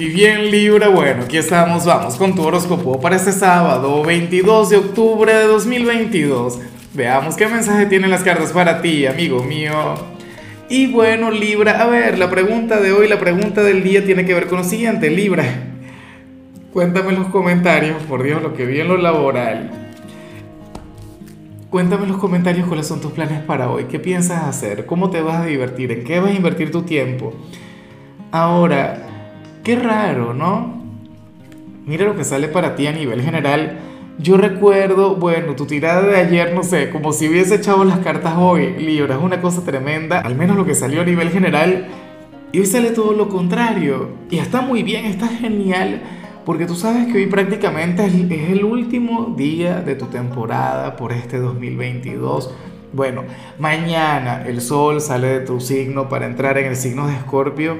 Y bien Libra, bueno, aquí estamos, vamos con tu horóscopo para este sábado 22 de octubre de 2022. Veamos qué mensaje tienen las cartas para ti, amigo mío. Y bueno, Libra, a ver, la pregunta de hoy, la pregunta del día tiene que ver con lo siguiente, Libra. Cuéntame en los comentarios, por Dios, lo que vi en lo laboral. Cuéntame en los comentarios cuáles son tus planes para hoy, qué piensas hacer, cómo te vas a divertir, en qué vas a invertir tu tiempo. Ahora, Qué raro, ¿no? Mira lo que sale para ti a nivel general. Yo recuerdo, bueno, tu tirada de ayer, no sé, como si hubiese echado las cartas hoy, Libra, es una cosa tremenda, al menos lo que salió a nivel general. Y hoy sale todo lo contrario. Y está muy bien, está genial, porque tú sabes que hoy prácticamente es, es el último día de tu temporada por este 2022. Bueno, mañana el sol sale de tu signo para entrar en el signo de Escorpio.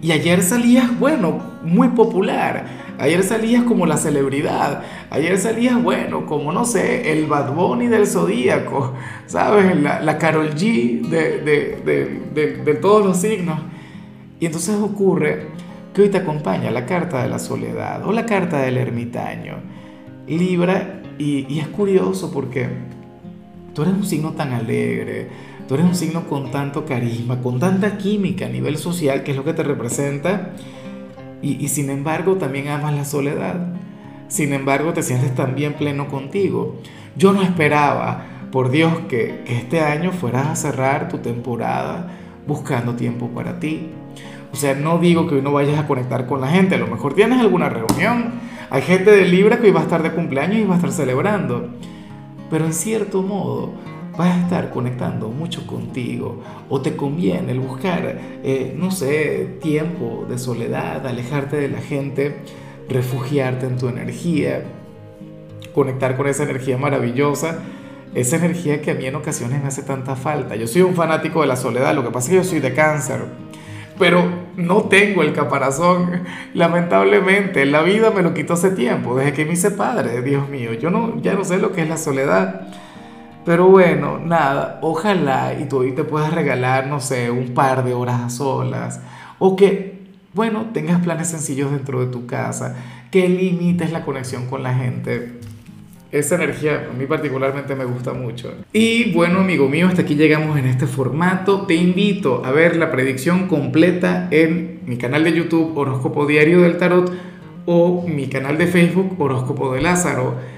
Y ayer salías, bueno, muy popular. Ayer salías como la celebridad. Ayer salías, bueno, como no sé, el Bad Bunny del Zodíaco. ¿Sabes? La, Carol G de, de, de, de, todos los signos. Y entonces ocurre que hoy te acompaña la carta de la soledad o la carta del ermitaño. Libra, y, y es curioso porque tú eres un signo tan alegre Tú eres un signo con tanto carisma, con tanta química a nivel social, que es lo que te representa, y, sin embargo también amas la soledad. Sin embargo te sientes también pleno contigo. Yo no esperaba, por Dios, que, este año fueras a cerrar tu temporada buscando tiempo para ti. O sea, no digo que hoy no vayas a conectar con la gente, a lo mejor tienes alguna reunión. Hay gente de Libra que hoy va a estar de cumpleaños y va a estar celebrando. Pero en cierto modo, vas a estar conectando mucho contigo o te conviene el buscar, eh, no sé, tiempo de soledad, alejarte de la gente, refugiarte en tu energía, conectar con esa energía maravillosa, esa energía que a mí en ocasiones me hace tanta falta. Yo soy un fanático de la soledad, lo que pasa es que yo soy de cáncer. Pero no tengo el caparazón, lamentablemente. La vida me lo quitó hace tiempo, desde que me hice padre, Dios mío. Yo no, ya no sé lo que es la soledad. Pero bueno, nada, ojalá y tú hoy te puedas regalar, no sé, un par de horas a solas. O que, bueno, tengas planes sencillos dentro de tu casa, que limites la conexión con la gente. Esa energía a mí particularmente me gusta mucho. Y bueno, amigo mío, hasta aquí llegamos en este formato. Te invito a ver la predicción completa en mi canal de YouTube Horóscopo Diario del Tarot o mi canal de Facebook Horóscopo de Lázaro.